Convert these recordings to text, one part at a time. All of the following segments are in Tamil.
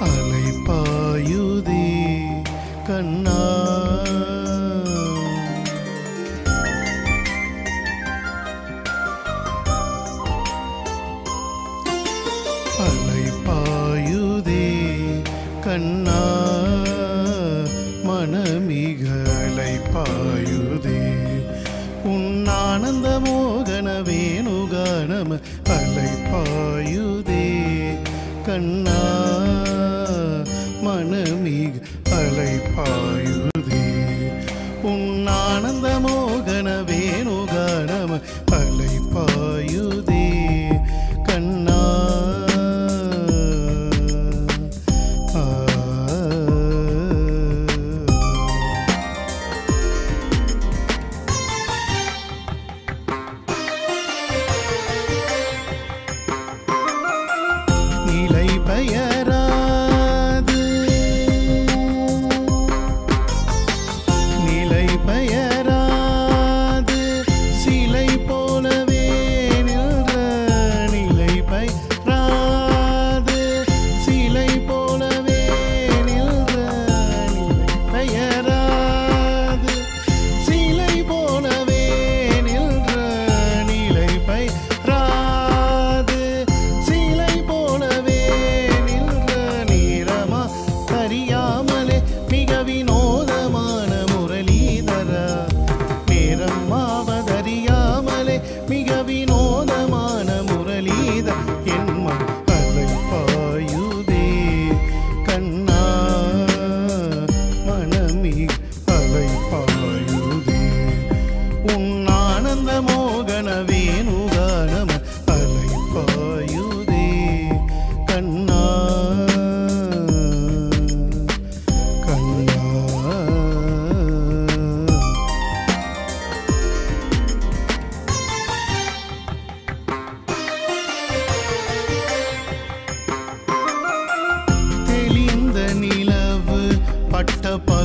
அலை பாயுதே கண்ணா. அலை பாயுதே கண்ணா. மனமிகலை பாயுதே உன் ஆனந்த மோகன வேணுகானம அலை பாயுதே கண்ணா. big LA party.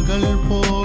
மகள் போல்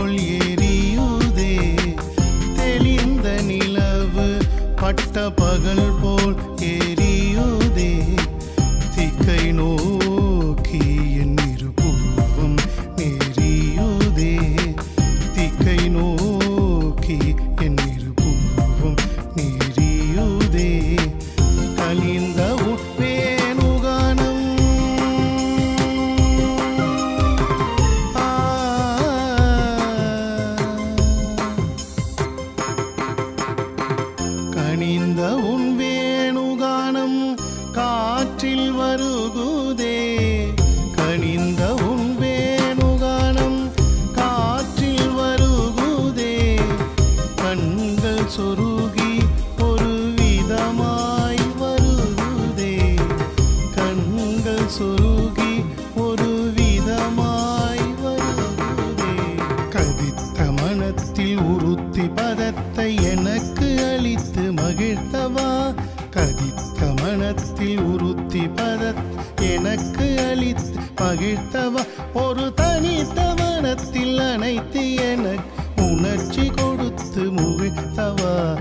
உறுத்தி பதத்தை எனக்கு அளித்து மகிழ்த்தவா? கதித்த மனத்தில் உறுத்தி பதத் எனக்கு அளித்து மகிழ்த்தவா? ஒரு தனித்த மனத்தில் அனைத்து என உணர்ச்சி கொடுத்து முகிழ்த்தவா?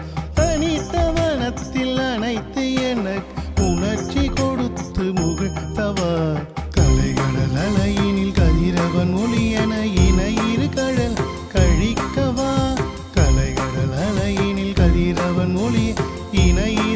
மொழி இணைய